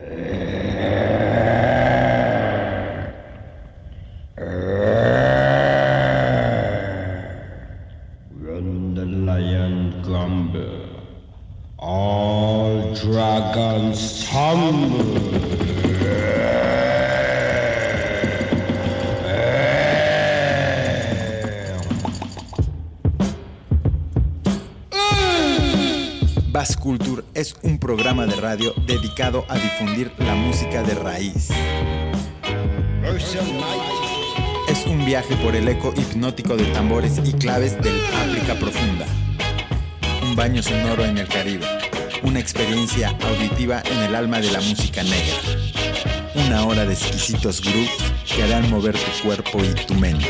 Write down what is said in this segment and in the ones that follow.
Uh... dedicado a difundir la música de raíz. Es un viaje por el eco hipnótico de tambores y claves del África profunda. Un baño sonoro en el Caribe. Una experiencia auditiva en el alma de la música negra. Una hora de exquisitos grooves que harán mover tu cuerpo y tu mente.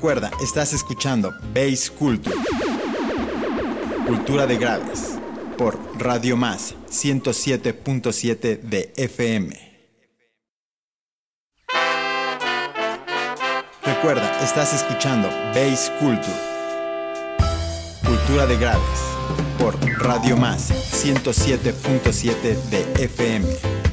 Recuerda, estás escuchando Base Culture. Cultura de graves. Por Radio Más 107.7 de FM. Recuerda, estás escuchando Base Culture. Cultura de graves. Por Radio Más 107.7 de FM.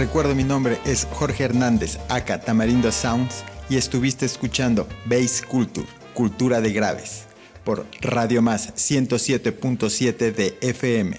Recuerdo mi nombre es Jorge Hernández, acá Tamarindo Sounds, y estuviste escuchando Bass Culture, Cultura de Graves, por Radio Más 107.7 de FM.